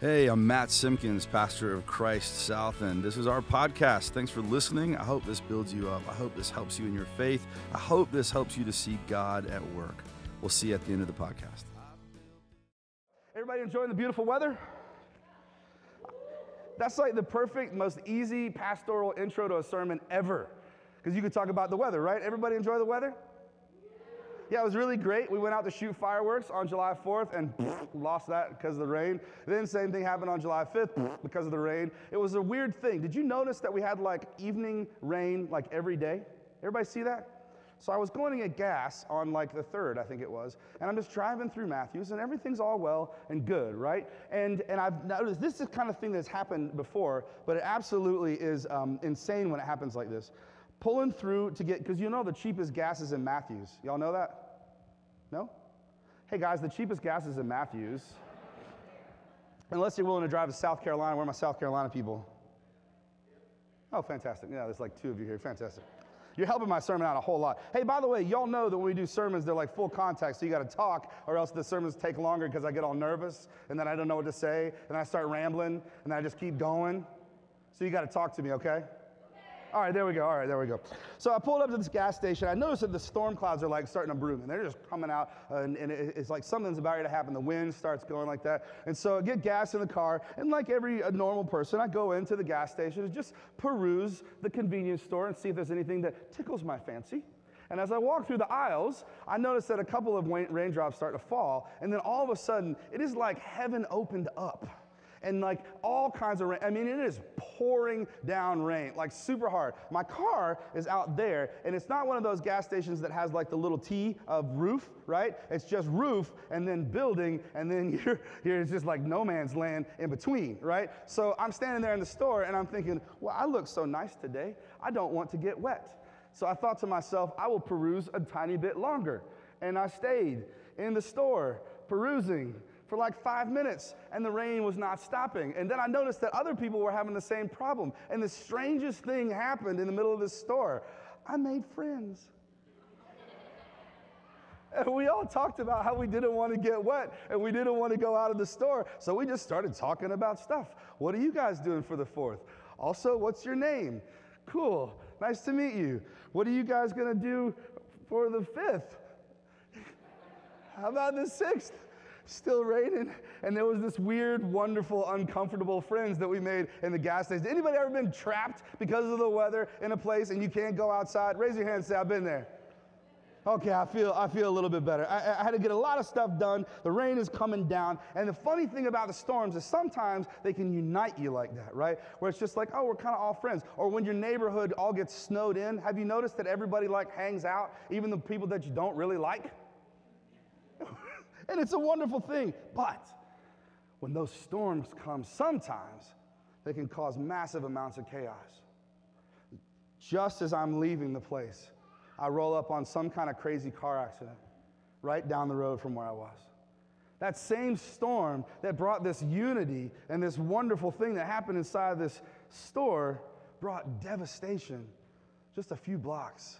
Hey, I'm Matt Simpkins, pastor of Christ South, and this is our podcast. Thanks for listening. I hope this builds you up. I hope this helps you in your faith. I hope this helps you to see God at work. We'll see you at the end of the podcast. Everybody enjoying the beautiful weather? That's like the perfect, most easy pastoral intro to a sermon ever. Because you could talk about the weather, right? Everybody enjoy the weather? Yeah, it was really great. We went out to shoot fireworks on July 4th and lost that because of the rain. Then same thing happened on July 5th because of the rain. It was a weird thing. Did you notice that we had like evening rain like every day? Everybody see that? So I was going to get gas on like the third, I think it was, and I'm just driving through Matthews, and everything's all well and good, right? And and I've noticed this is the kind of thing that's happened before, but it absolutely is um, insane when it happens like this pulling through to get, because you know the cheapest gas is in Matthews. Y'all know that? No? Hey guys, the cheapest gas is in Matthews. Unless you're willing to drive to South Carolina. Where are my South Carolina people? Oh, fantastic. Yeah, there's like two of you here. Fantastic. You're helping my sermon out a whole lot. Hey, by the way, y'all know that when we do sermons, they're like full context, so you got to talk, or else the sermons take longer because I get all nervous and then I don't know what to say, and I start rambling, and I just keep going. So you got to talk to me, okay? All right, there we go. All right, there we go. So I pulled up to this gas station. I noticed that the storm clouds are like starting to broom, and they're just coming out, uh, and, and it's like something's about to happen. The wind starts going like that. And so I get gas in the car, and like every uh, normal person, I go into the gas station and just peruse the convenience store and see if there's anything that tickles my fancy. And as I walk through the aisles, I notice that a couple of raindrops start to fall, and then all of a sudden, it is like heaven opened up and like all kinds of rain. I mean, it is pouring down rain, like super hard. My car is out there, and it's not one of those gas stations that has like the little T of roof, right? It's just roof and then building, and then you're, just like no man's land in between, right? So I'm standing there in the store, and I'm thinking, well, I look so nice today. I don't want to get wet. So I thought to myself, I will peruse a tiny bit longer. And I stayed in the store perusing for like five minutes and the rain was not stopping. And then I noticed that other people were having the same problem. And the strangest thing happened in the middle of this store. I made friends. And we all talked about how we didn't want to get wet and we didn't want to go out of the store. So we just started talking about stuff. What are you guys doing for the fourth? Also, what's your name? Cool. Nice to meet you. What are you guys going to do for the fifth? How about the sixth? Still raining. And there was this weird, wonderful, uncomfortable friends that we made in the gas station. Anybody ever been trapped because of the weather in a place and you can't go outside? Raise your hand and say, I've been there. Okay, I feel, I feel a little bit better. I, I, had to get a lot of stuff done. The rain is coming down. And the funny thing about the storms is sometimes they can unite you like that, right? Where it's just like, oh, we're kind of all friends. Or when your neighborhood all gets snowed in, have you noticed that everybody like hangs out, even the people that you don't really like? And it's a wonderful thing. But when those storms come, sometimes they can cause massive amounts of chaos. Just as I'm leaving the place, I roll up on some kind of crazy car accident right down the road from where I was. That same storm that brought this unity and this wonderful thing that happened inside this store brought devastation just a few blocks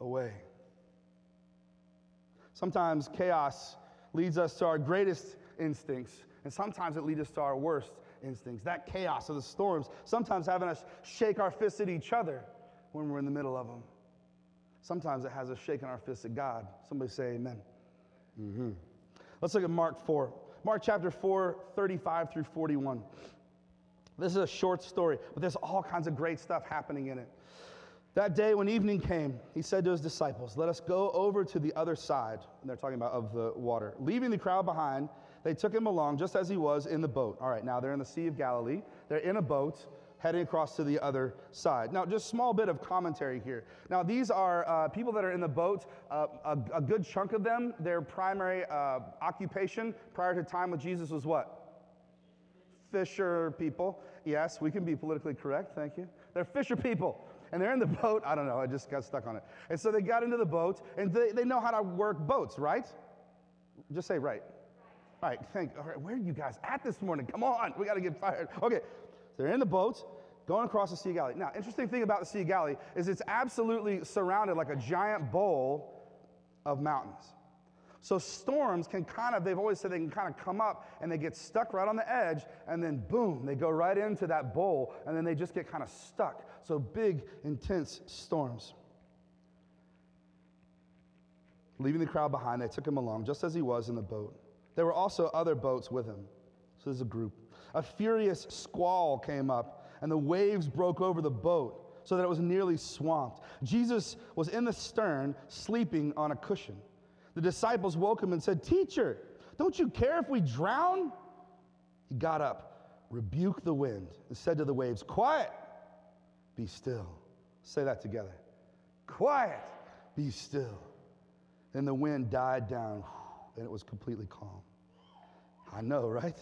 away. Sometimes chaos leads us to our greatest instincts, and sometimes it leads us to our worst instincts. That chaos of the storms, sometimes having us shake our fists at each other when we're in the middle of them. Sometimes it has us shaking our fists at God. Somebody say amen. Mm-hmm. Let's look at Mark 4. Mark chapter 4, 35 through 41. This is a short story, but there's all kinds of great stuff happening in it. That day, when evening came, he said to his disciples, Let us go over to the other side. And they're talking about of the water. Leaving the crowd behind, they took him along just as he was in the boat. All right, now they're in the Sea of Galilee. They're in a boat heading across to the other side. Now, just small bit of commentary here. Now, these are uh, people that are in the boat. Uh, a, a, good chunk of them, their primary uh, occupation prior to time with Jesus was what? Fisher people. Yes, we can be politically correct. Thank you. They're fisher people and they're in the boat. I don't know, I just got stuck on it. And so they got into the boat, and they, they know how to work boats, right? Just say right. All right, thank. All right, where are you guys at this morning? Come on, we got to get fired. Okay, so they're in the boat, going across the Sea of Galilee. Now, interesting thing about the Sea of Galilee is it's absolutely surrounded like a giant bowl of mountains. So storms can kind of, they've always said they can kind of come up and they get stuck right on the edge, and then boom, they go right into that bowl, and then they just get kind of stuck. So big, intense storms. Leaving the crowd behind, they took him along just as he was in the boat. There were also other boats with him. So there's a group. A furious squall came up, and the waves broke over the boat so that it was nearly swamped. Jesus was in the stern, sleeping on a cushion. The disciples woke him and said, Teacher, don't you care if we drown? He got up, rebuked the wind, and said to the waves, Quiet, be still. Say that together. Quiet, be still. Then the wind died down, and it was completely calm. I know, right?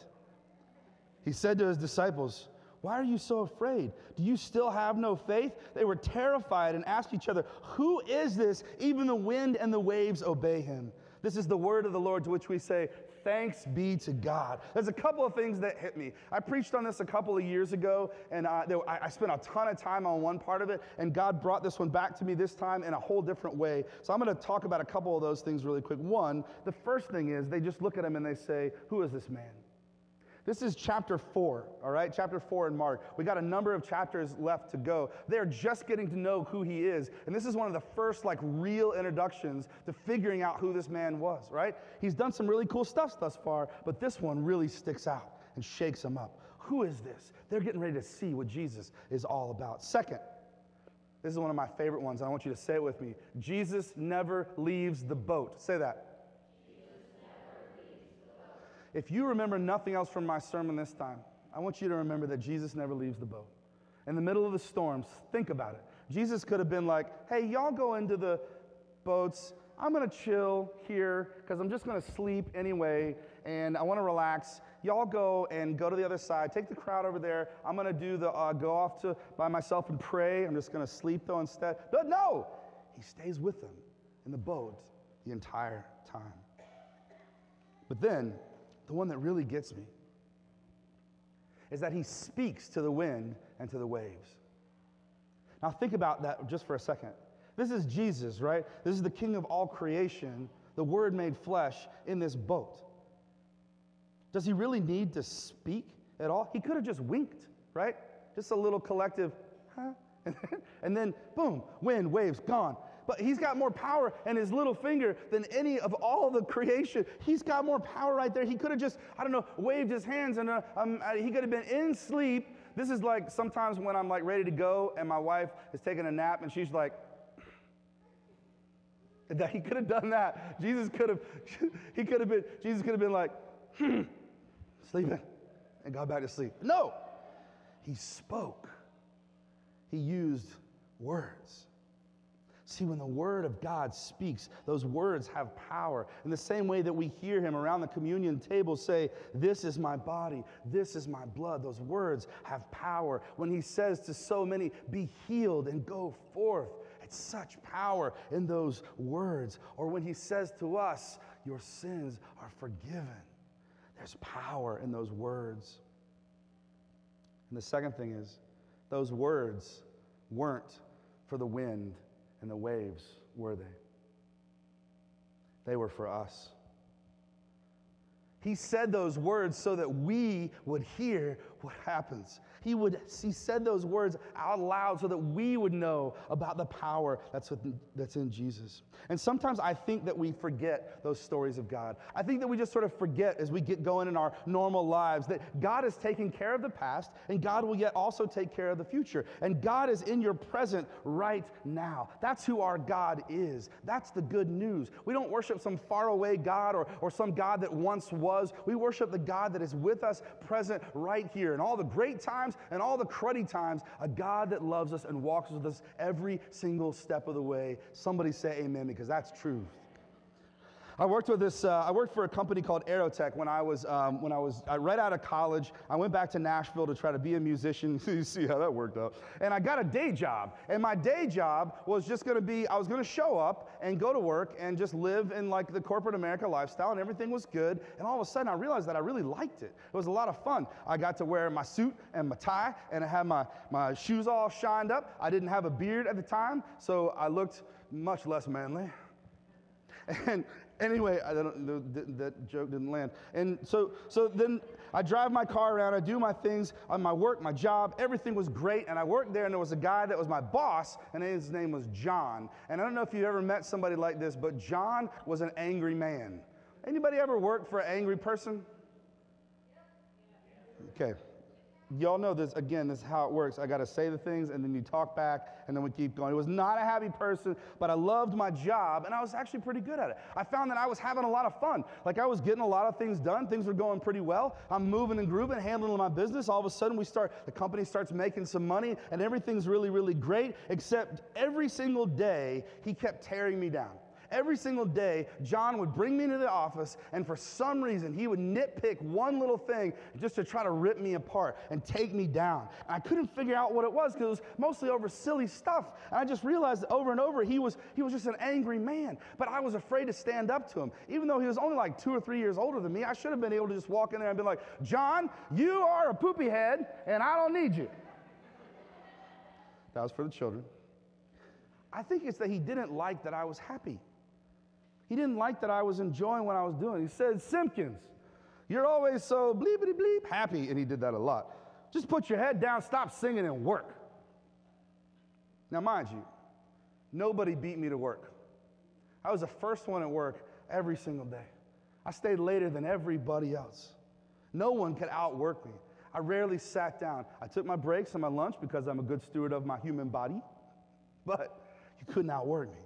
He said to his disciples, Why are you so afraid? Do you still have no faith? They were terrified and asked each other, Who is this? Even the wind and the waves obey him. This is the word of the Lord to which we say, Thanks be to God. There's a couple of things that hit me. I preached on this a couple of years ago, and uh, I, I spent a ton of time on one part of it, and God brought this one back to me this time in a whole different way. So I'm going to talk about a couple of those things really quick. One, the first thing is they just look at him and they say, Who is this man? This is chapter four, all right? Chapter four in Mark. We got a number of chapters left to go. They're just getting to know who he is. And this is one of the first, like, real introductions to figuring out who this man was, right? He's done some really cool stuff thus far, but this one really sticks out and shakes them up. Who is this? They're getting ready to see what Jesus is all about. Second, this is one of my favorite ones, and I want you to say it with me Jesus never leaves the boat. Say that. If you remember nothing else from my sermon this time, I want you to remember that Jesus never leaves the boat. In the middle of the storms, think about it. Jesus could have been like, hey, y'all go into the boats. I'm to chill here because I'm just to sleep anyway and I want to relax. Y'all go and go to the other side. Take the crowd over there. I'm to do the uh, go off to by myself and pray. I'm just to sleep though instead. But no, he stays with them in the boat the entire time. But then the one that really gets me is that he speaks to the wind and to the waves. Now, think about that just for a second. This is Jesus, right? This is the King of all creation, the Word made flesh in this boat. Does he really need to speak at all? He could have just winked, right? Just a little collective, huh? And then, boom, wind, waves, gone but he's got more power in his little finger than any of all the creation. He's got more power right there. He could have just, I don't know, waved his hands and uh, um, uh, he could have been in sleep. This is like sometimes when I'm like ready to go and my wife is taking a nap and she's like, that he could have done that. Jesus could have, he could have been, Jesus could have been like, hmm, sleeping, and got back to sleep. No, he spoke. He used words. See, when the Word of God speaks, those words have power. In the same way that we hear Him around the communion table say, This is my body, this is my blood, those words have power. When He says to so many, Be healed and go forth, it's such power in those words. Or when He says to us, Your sins are forgiven, there's power in those words. And the second thing is, those words weren't for the wind and the waves, were they? They were for us. He said those words so that we would hear what happens. He would he said those words out loud so that we would know about the power that's, that's in Jesus. And sometimes I think that we forget those stories of God. I think that we just sort of forget as we get going in our normal lives that God is taking care of the past and God will yet also take care of the future. And God is in your present right now. That's who our God is. That's the good news. We don't worship some faraway God or, or some God that once was. We worship the God that is with us present right here. And all the great times times and all the cruddy times, a God that loves us and walks with us every single step of the way. Somebody say amen because that's truth. I worked with this. Uh, I worked for a company called Aerotech when I was um, when I was uh, right out of college. I went back to Nashville to try to be a musician. you see how that worked out. And I got a day job. And my day job was just going to be. I was going to show up and go to work and just live in like the corporate America lifestyle, and everything was good. And all of a sudden, I realized that I really liked it. It was a lot of fun. I got to wear my suit and my tie, and I had my my shoes all shined up. I didn't have a beard at the time, so I looked much less manly. And anyway, I don't, the, the, that joke didn't land. And so, so then I drive my car around, I do my things on my work, my job, everything was great. And I worked there, and there was a guy that was my boss, and his name was John. And I don't know if you've ever met somebody like this, but John was an angry man. Anybody ever worked for an angry person? Okay. Y'all know this, again, this is how it works. I got to say the things and then you talk back and then we keep going. It was not a happy person, but I loved my job and I was actually pretty good at it. I found that I was having a lot of fun. Like I was getting a lot of things done. Things were going pretty well. I'm moving and grooving, handling my business. All of a sudden, we start, the company starts making some money and everything's really, really great, except every single day, he kept tearing me down every single day, John would bring me into the office, and for some reason, he would nitpick one little thing just to try to rip me apart and take me down. And I couldn't figure out what it was because it was mostly over silly stuff. And I just realized over and over he was, he was just an angry man. But I was afraid to stand up to him. Even though he was only like two or three years older than me, I should have been able to just walk in there and be like, John, you are a poopy head, and I don't need you. That was for the children. I think it's that he didn't like that I was happy. He didn't like that I was enjoying what I was doing. He said, Simpkins, you're always so bleepity bleep happy. And he did that a lot. Just put your head down, stop singing, and work. Now, mind you, nobody beat me to work. I was the first one at work every single day. I stayed later than everybody else. No one could outwork me. I rarely sat down. I took my breaks and my lunch because I'm a good steward of my human body, but you couldn't outwork me.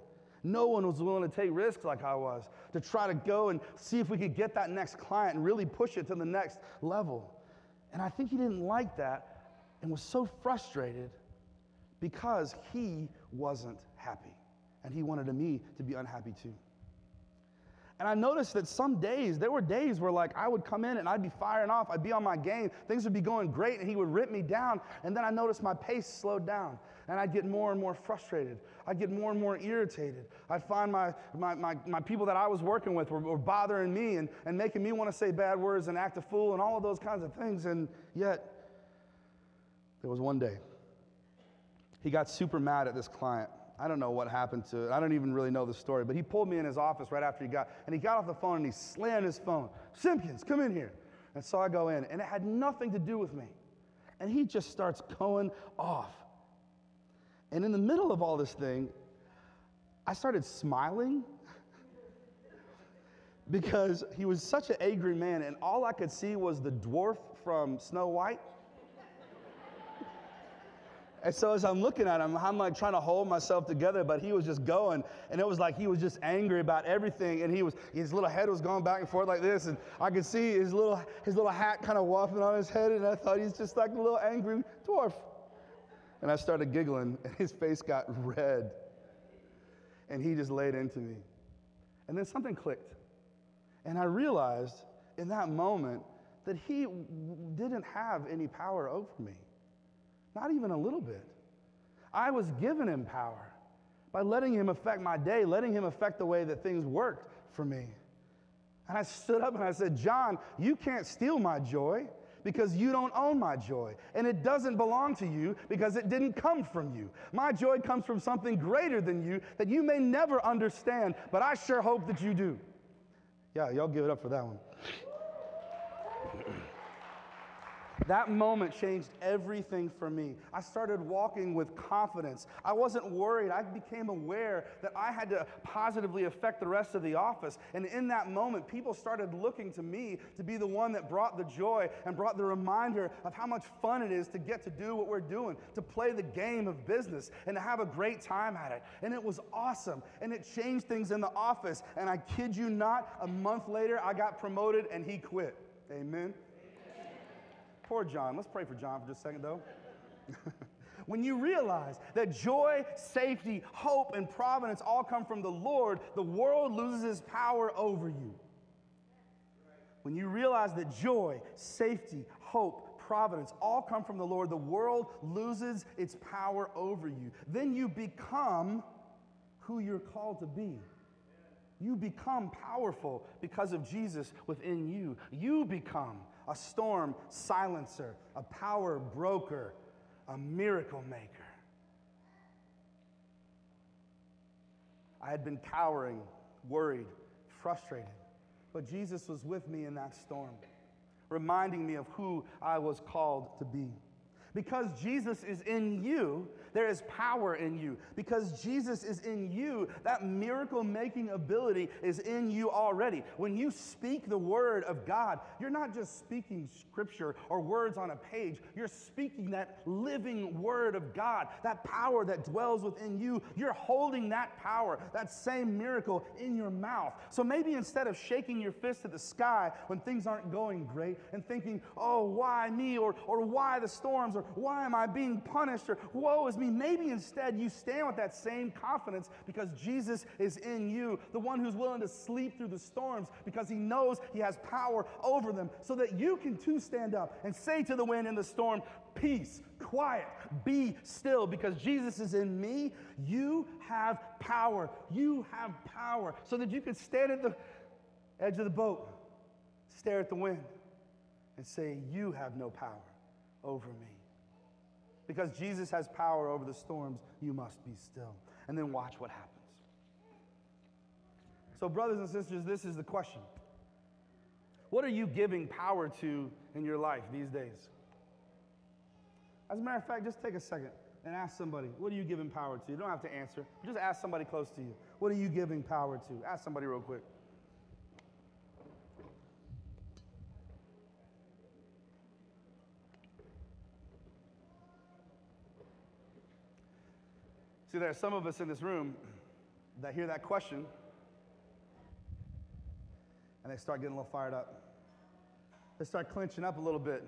No one was willing to take risks like I was to try to go and see if we could get that next client and really push it to the next level. And I think he didn't like that and was so frustrated because he wasn't happy. And he wanted me to be unhappy too. And I noticed that some days, there were days where like I would come in and I'd be firing off, I'd be on my game, things would be going great, and he would rip me down. And then I noticed my pace slowed down, and I'd get more and more frustrated. I'd get more and more irritated. I'd find my, my, my, my people that I was working with were, were bothering me and, and making me want to say bad words and act a fool and all of those kinds of things. And yet, there was one day, he got super mad at this client I don't know what happened to it. I don't even really know the story, but he pulled me in his office right after he got, and he got off the phone and he slammed his phone. Simpkins, come in here. And so I go in, and it had nothing to do with me. And he just starts going off. And in the middle of all this thing, I started smiling because he was such an angry man, and all I could see was the dwarf from Snow White. And so as I'm looking at him, I'm like trying to hold myself together, but he was just going. And it was like he was just angry about everything. And he was, his little head was going back and forth like this. And I could see his little, his little hat kind of waffling on his head. And I thought he's just like a little angry dwarf. And I started giggling, and his face got red. And he just laid into me. And then something clicked. And I realized in that moment that he didn't have any power over me. Not even a little bit. I was given him power by letting him affect my day, letting him affect the way that things worked for me. And I stood up and I said, John, you can't steal my joy because you don't own my joy. And it doesn't belong to you because it didn't come from you. My joy comes from something greater than you that you may never understand, but I sure hope that you do. Yeah, y'all give it up for that one. That moment changed everything for me. I started walking with confidence. I wasn't worried. I became aware that I had to positively affect the rest of the office. And in that moment, people started looking to me to be the one that brought the joy and brought the reminder of how much fun it is to get to do what we're doing, to play the game of business and to have a great time at it. And it was awesome. And it changed things in the office. And I kid you not, a month later, I got promoted and he quit. Amen. Poor John. Let's pray for John for just a second, though. when you realize that joy, safety, hope, and providence all come from the Lord, the world loses its power over you. When you realize that joy, safety, hope, providence all come from the Lord, the world loses its power over you. Then you become who you're called to be. You become powerful because of Jesus within you. You become a storm silencer, a power broker, a miracle maker. I had been cowering worried, frustrated. But Jesus was with me in that storm, reminding me of who I was called to be. Because Jesus is in you, there is power in you. Because Jesus is in you, that miracle making ability is in you already. When you speak the word of God, you're not just speaking scripture or words on a page, you're speaking that living word of God, that power that dwells within you. You're holding that power, that same miracle in your mouth. So maybe instead of shaking your fist at the sky when things aren't going great and thinking, oh, why me? Or, or why the storms? Or why am I being punished? Or woe is me maybe instead you stand with that same confidence because Jesus is in you, the one who's willing to sleep through the storms because he knows he has power over them, so that you can too stand up and say to the wind and the storm, Peace, quiet, be still, because Jesus is in me. You have power. You have power, so that you can stand at the edge of the boat, stare at the wind, and say, You have no power over me. Because Jesus has power over the storms, you must be still. And then watch what happens. So, brothers and sisters, this is the question What are you giving power to in your life these days? As a matter of fact, just take a second and ask somebody, What are you giving power to? You don't have to answer, just ask somebody close to you. What are you giving power to? Ask somebody real quick. See, there are some of us in this room that hear that question and they start getting a little fired up. They start clenching up a little bit.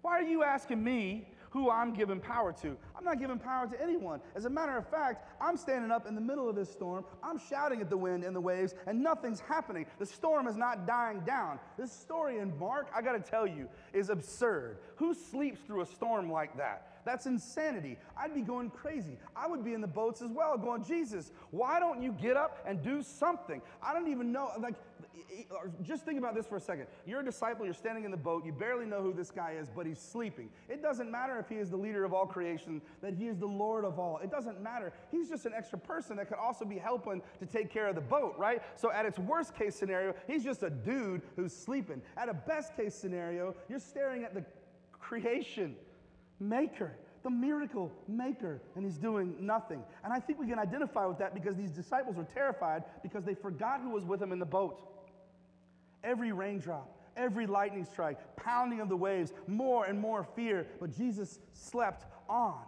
Why are you asking me who I'm giving power to? I'm not giving power to anyone. As a matter of fact, I'm standing up in the middle of this storm. I'm shouting at the wind and the waves, and nothing's happening. The storm is not dying down. This story in Mark, I got to tell you, is absurd. Who sleeps through a storm like that? That's insanity. I'd be going crazy. I would be in the boats as well, going, Jesus, why don't you get up and do something? I don't even know. Like, just think about this for a second. You're a disciple, you're standing in the boat, you barely know who this guy is, but he's sleeping. It doesn't matter if he is the leader of all creation, that he is the Lord of all. It doesn't matter. He's just an extra person that could also be helping to take care of the boat, right? So, at its worst case scenario, he's just a dude who's sleeping. At a best case scenario, you're staring at the creation maker, the miracle maker, and he's doing nothing. And I think we can identify with that because these disciples were terrified because they forgot who was with them in the boat. Every raindrop, every lightning strike, pounding of the waves, more and more fear, but Jesus slept on.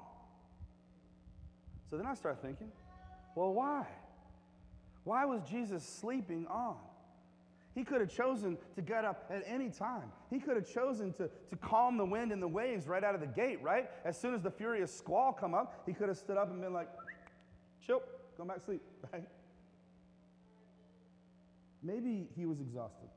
So then I start thinking, well, why? Why was Jesus sleeping on? He could have chosen to get up at any time. He could have chosen to, to calm the wind and the waves right out of the gate, right? As soon as the furious squall come up, he could have stood up and been like, chill, go back to sleep, right? Maybe he was exhausted.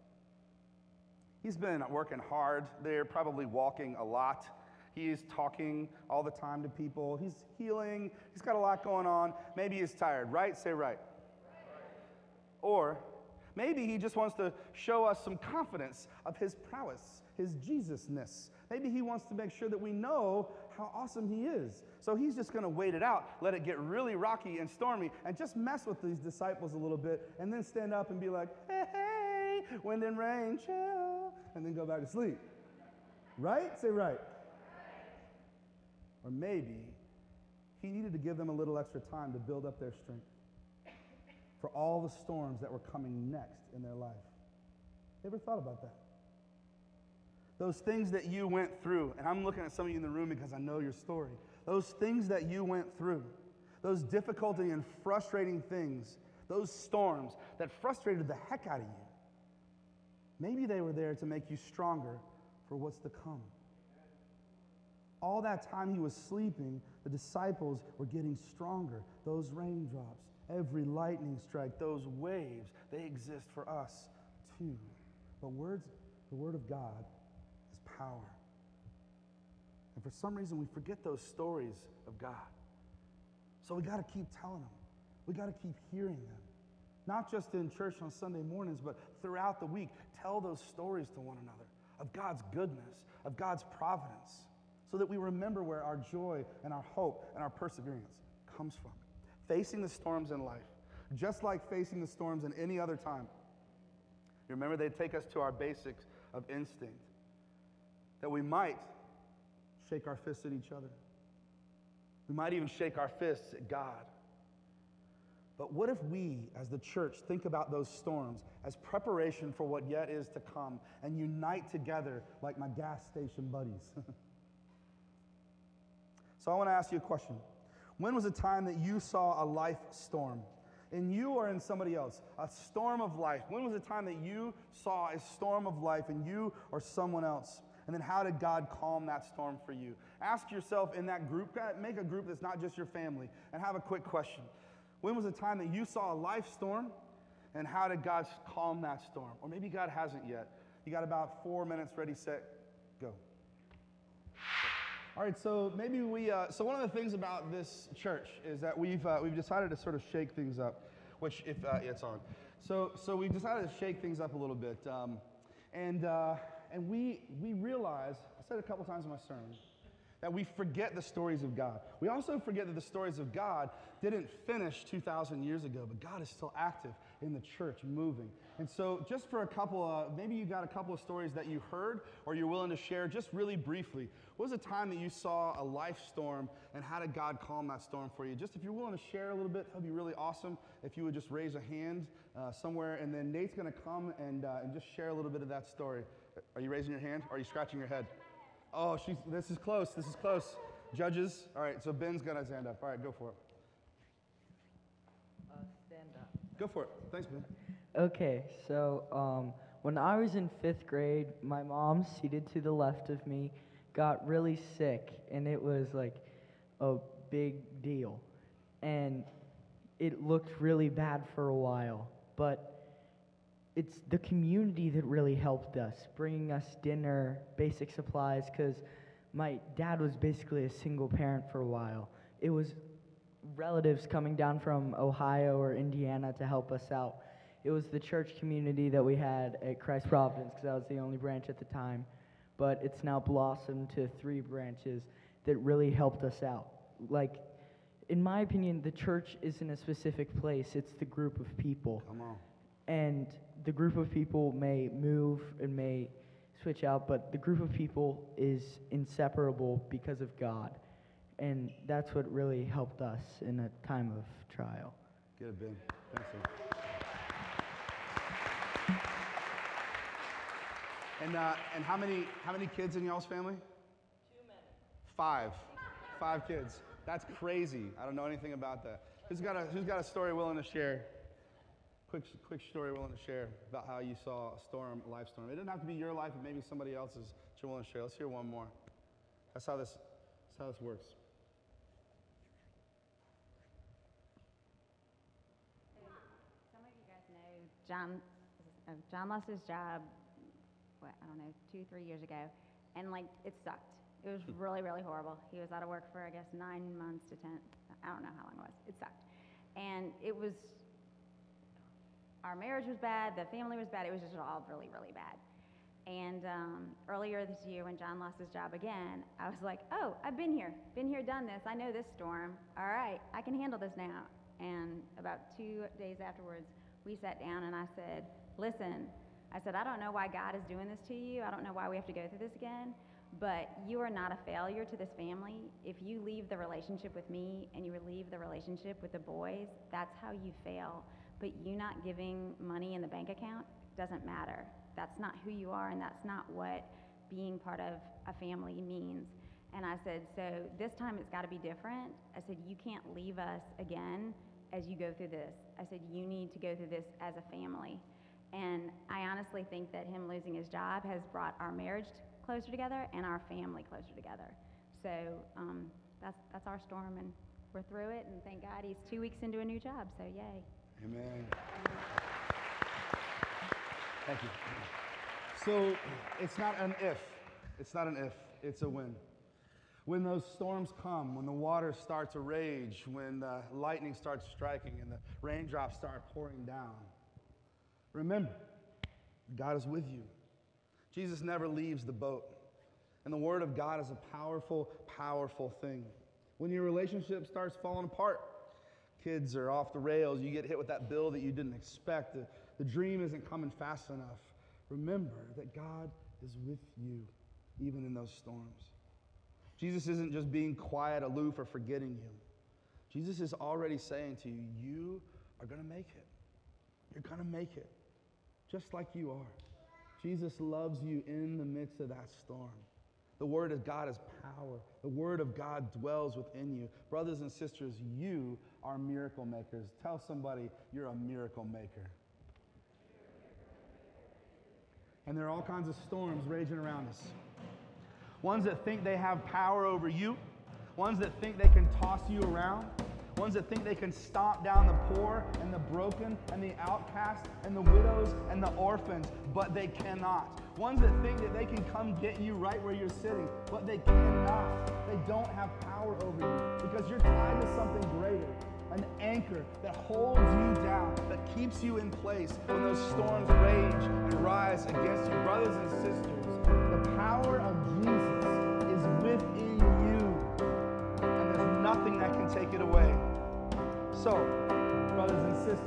He's been working hard there, probably walking a lot. He's talking all the time to people. He's healing. He's got a lot going on. Maybe he's tired, right? Say right. right. Or Maybe he just wants to show us some confidence of his prowess, his Jesusness. Maybe he wants to make sure that we know how awesome he is. So he's just going to wait it out, let it get really rocky and stormy, and just mess with these disciples a little bit, and then stand up and be like, hey, hey, wind and rain, chill, and then go back to sleep. Right? Say right. Or maybe he needed to give them a little extra time to build up their strength for all the storms that were coming next in their life. ever thought about that? Those things that you went through, and I'm looking at some of you in the room because I know your story. Those things that you went through, those difficulty and frustrating things, those storms that frustrated the heck out of you, maybe they were there to make you stronger for what's to come. All that time he was sleeping, the disciples were getting stronger. Those raindrops, every lightning strike, those waves, they exist for us too. But words, the Word of God is power. And for some reason, we forget those stories of God. So we got to keep telling them. We got to keep hearing them. Not just in church on Sunday mornings, but throughout the week. Tell those stories to one another of God's goodness, of God's providence, so that we remember where our joy and our hope and our perseverance comes from facing the storms in life, just like facing the storms in any other time. You remember, they take us to our basics of instinct, that we might shake our fists at each other. We might even shake our fists at God. But what if we, as the church, think about those storms as preparation for what yet is to come and unite together like my gas station buddies? so I want to ask you a question. When was a time that you saw a life storm? In you or in somebody else? A storm of life. When was a time that you saw a storm of life in you or someone else? And then how did God calm that storm for you? Ask yourself in that group, make a group that's not just your family, and have a quick question. When was a time that you saw a life storm? And how did God calm that storm? Or maybe God hasn't yet. You got about four minutes, ready, set, go. All right, so maybe we, uh, so one of the things about this church is that we've, uh, we've decided to sort of shake things up, which if uh, it's on. So, so we decided to shake things up a little bit. Um, and, uh, and we, we realize, I said a couple times in my sermon, that we forget the stories of God. We also forget that the stories of God didn't finish 2,000 years ago, but God is still active in the church, moving. And so, just for a couple, of, maybe you got a couple of stories that you heard or you're willing to share, just really briefly. What was a time that you saw a life storm and how did God calm that storm for you? Just if you're willing to share a little bit, that'd be really awesome. If you would just raise a hand uh, somewhere, and then Nate's going to come and, uh, and just share a little bit of that story. Are you raising your hand? Or are you scratching your head? Oh, she's, this is close. This is close. Judges. All right, so Ben's to stand up. All right, go for it. Uh, stand up. Go for it. Thanks, Ben. Okay, so um, when I was in fifth grade, my mom, seated to the left of me, got really sick, and it was like a big deal. And it looked really bad for a while, but it's the community that really helped us, bringing us dinner, basic supplies, because my dad was basically a single parent for a while. It was relatives coming down from Ohio or Indiana to help us out. It was the church community that we had at Christ Providence, because that was the only branch at the time. But it's now blossomed to three branches that really helped us out. Like, in my opinion, the church isn't a specific place, it's the group of people. Come on. And the group of people may move and may switch out, but the group of people is inseparable because of God. And that's what really helped us in a time of trial. Good, Ben. Thanks, sir. And, uh, and how, many, how many kids in y'all's family? Two men. Five. Five kids. That's crazy. I don't know anything about that. Who's got a, who's got a story willing to share? quick, quick story willing to share about how you saw a storm, a life storm. It doesn't have to be your life, but maybe somebody else's that you're willing to share. Let's hear one more. That's how this, that's how this works. Some of you guys know John. uh, John lost his job. What I don't know, two, three years ago, and like it sucked. It was really, really horrible. He was out of work for I guess nine months to ten. I don't know how long it was. It sucked, and it was. Our marriage was bad. The family was bad. It was just all really, really bad. And um, earlier this year, when John lost his job again, I was like, oh, I've been here, been here, done this. I know this storm. All right, I can handle this now. And about two days afterwards, we sat down and I said, listen, I said, I don't know why God is doing this to you. I don't know why we have to go through this again. But you are not a failure to this family. If you leave the relationship with me and you leave the relationship with the boys, that's how you fail. But you not giving money in the bank account doesn't matter. That's not who you are, and that's not what being part of a family means. And I said, so this time it's got to be different. I said, you can't leave us again as you go through this. I said, you need to go through this as a family. And I honestly think that him losing his job has brought our marriage closer together and our family closer together. So um, that's, that's our storm, and we're through it. And thank God he's two weeks into a new job, so yay. Amen. Thank you. So it's not an if. It's not an if. It's a when. When those storms come, when the water starts to rage, when the lightning starts striking and the raindrops start pouring down, remember, God is with you. Jesus never leaves the boat. And the Word of God is a powerful, powerful thing. When your relationship starts falling apart, kids are off the rails, you get hit with that bill that you didn't expect, the, the dream isn't coming fast enough, remember that God is with you even in those storms. Jesus isn't just being quiet, aloof, or forgetting you. Jesus is already saying to you, you are going to make it. You're going to make it, just like you are. Jesus loves you in the midst of that storm. The Word of God is power. The Word of God dwells within you. Brothers and sisters, you are miracle makers. Tell somebody you're a miracle maker. And there are all kinds of storms raging around us. Ones that think they have power over you, ones that think they can toss you around, ones that think they can stomp down the poor and the broken and the outcast and the widows and the orphans, but they cannot. Ones that think that they can come get you right where you're sitting, but they cannot. They don't have power over you because you're tied to something greater an anchor that holds you down, that keeps you in place when those storms rage and rise against you. Brothers and sisters, the power of So, brothers and sisters,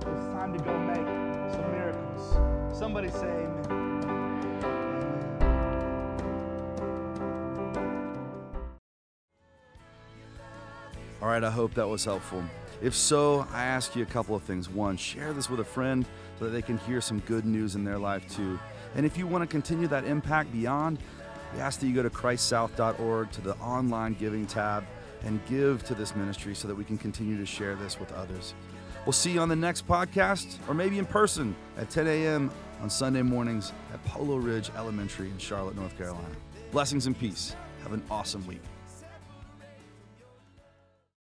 it's time to go make some miracles. Somebody say amen. All right, I hope that was helpful. If so, I ask you a couple of things. One, share this with a friend so that they can hear some good news in their life too. And if you want to continue that impact beyond, we ask that you go to christsouth.org to the online giving tab and give to this ministry so that we can continue to share this with others. We'll see you on the next podcast or maybe in person at 10 a.m. on Sunday mornings at Polo Ridge Elementary in Charlotte, North Carolina. Blessings and peace. Have an awesome week.